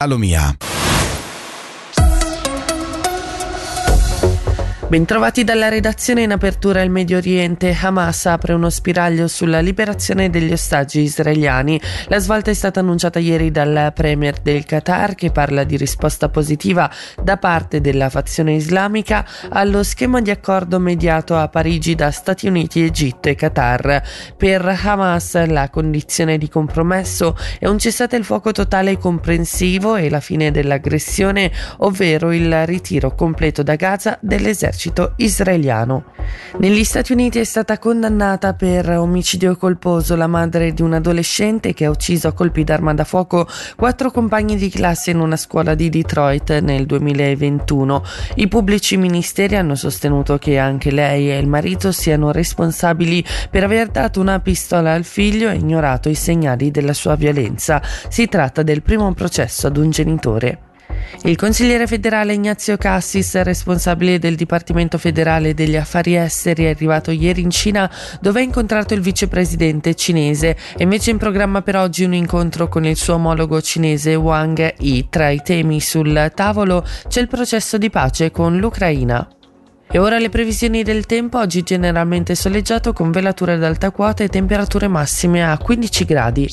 Alomia. Bentrovati dalla redazione in apertura il Medio Oriente. Hamas apre uno spiraglio sulla liberazione degli ostaggi israeliani. La svolta è stata annunciata ieri dal premier del Qatar che parla di risposta positiva da parte della fazione islamica allo schema di accordo mediato a Parigi da Stati Uniti, Egitto e Qatar. Per Hamas la condizione di compromesso è un cessate il fuoco totale comprensivo e la fine dell'aggressione, ovvero il ritiro completo da Gaza dell'esercito dell'esercito israeliano. Negli Stati Uniti è stata condannata per omicidio colposo la madre di un adolescente che ha ucciso a colpi d'arma da fuoco quattro compagni di classe in una scuola di Detroit nel 2021. I pubblici ministeri hanno sostenuto che anche lei e il marito siano responsabili per aver dato una pistola al figlio e ignorato i segnali della sua violenza. Si tratta del primo processo ad un genitore. Il consigliere federale Ignazio Cassis, responsabile del Dipartimento federale degli affari esteri, è arrivato ieri in Cina dove ha incontrato il vicepresidente cinese e invece in programma per oggi un incontro con il suo omologo cinese Wang Yi. Tra i temi sul tavolo c'è il processo di pace con l'Ucraina. E ora le previsioni del tempo, oggi generalmente soleggiato con velature ad alta quota e temperature massime a 15 gradi.